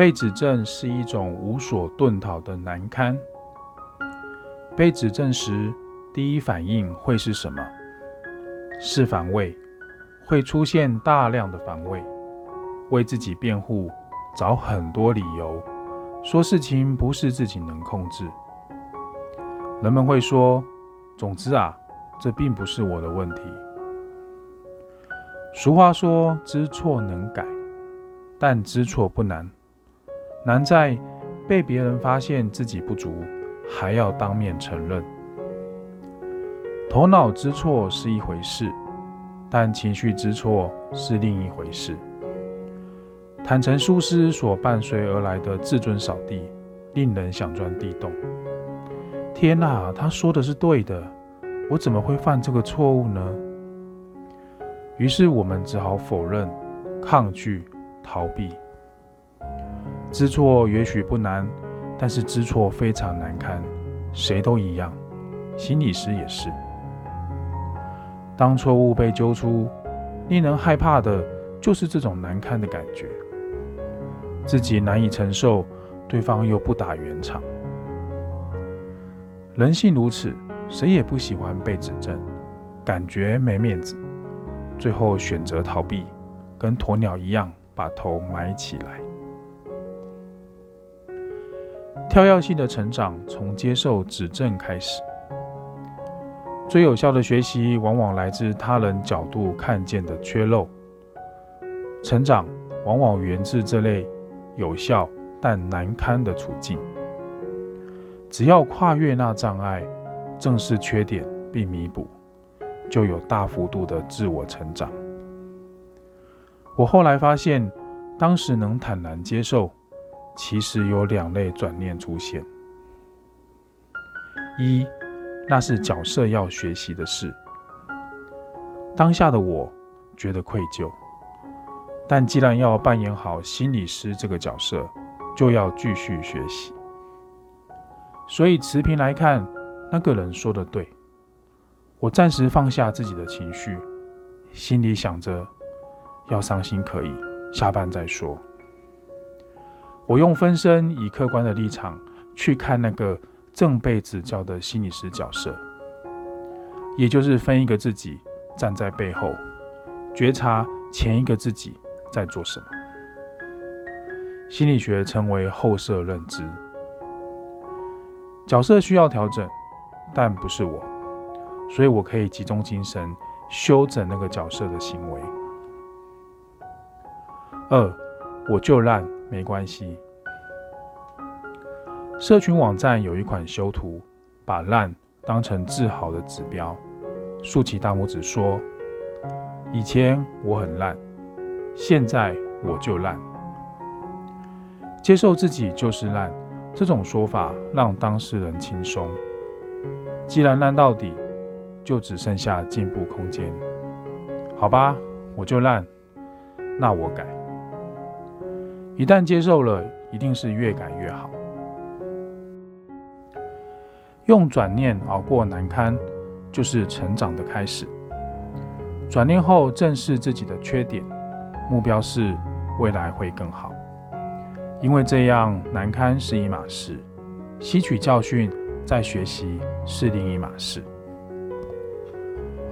被指正是一种无所遁逃的难堪。被指正时，第一反应会是什么？是防卫，会出现大量的防卫，为自己辩护，找很多理由，说事情不是自己能控制。人们会说：“总之啊，这并不是我的问题。”俗话说：“知错能改，但知错不难，难在被别人发现自己不足，还要当面承认。”头脑知错是一回事，但情绪知错是另一回事。坦诚疏失所伴随而来的自尊扫地，令人想钻地洞。天哪，他说的是对的，我怎么会犯这个错误呢？于是我们只好否认、抗拒、逃避。知错也许不难，但是知错非常难堪，谁都一样，心理师也是。当错误被揪出，令人害怕的就是这种难堪的感觉。自己难以承受，对方又不打圆场。人性如此，谁也不喜欢被指正，感觉没面子，最后选择逃避，跟鸵鸟一样把头埋起来。跳跃性的成长从接受指正开始。最有效的学习，往往来自他人角度看见的缺漏。成长往往源自这类有效但难堪的处境。只要跨越那障碍，正视缺点并弥补，就有大幅度的自我成长。我后来发现，当时能坦然接受，其实有两类转念出现：一。那是角色要学习的事。当下的我觉得愧疚，但既然要扮演好心理师这个角色，就要继续学习。所以持平来看，那个人说的对。我暂时放下自己的情绪，心里想着要伤心可以，下班再说。我用分身以客观的立场去看那个。正被指教的心理师角色，也就是分一个自己站在背后，觉察前一个自己在做什么。心理学称为后设认知。角色需要调整，但不是我，所以我可以集中精神修整那个角色的行为。二，我就烂，没关系。社群网站有一款修图，把烂当成自豪的指标，竖起大拇指说：“以前我很烂，现在我就烂。”接受自己就是烂，这种说法让当事人轻松。既然烂到底，就只剩下进步空间。好吧，我就烂，那我改。一旦接受了，一定是越改越好。用转念熬过难堪，就是成长的开始。转念后正视自己的缺点，目标是未来会更好。因为这样难堪是一码事，吸取教训再学习是另一码事。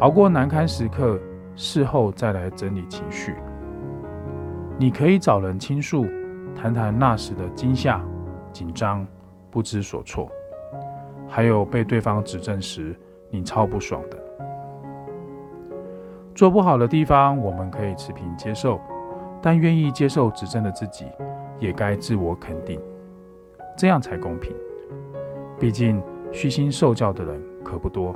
熬过难堪时刻，事后再来整理情绪。你可以找人倾诉，谈谈那时的惊吓、紧张、不知所措。还有被对方指正时，你超不爽的。做不好的地方，我们可以持平接受，但愿意接受指正的自己，也该自我肯定，这样才公平。毕竟虚心受教的人可不多。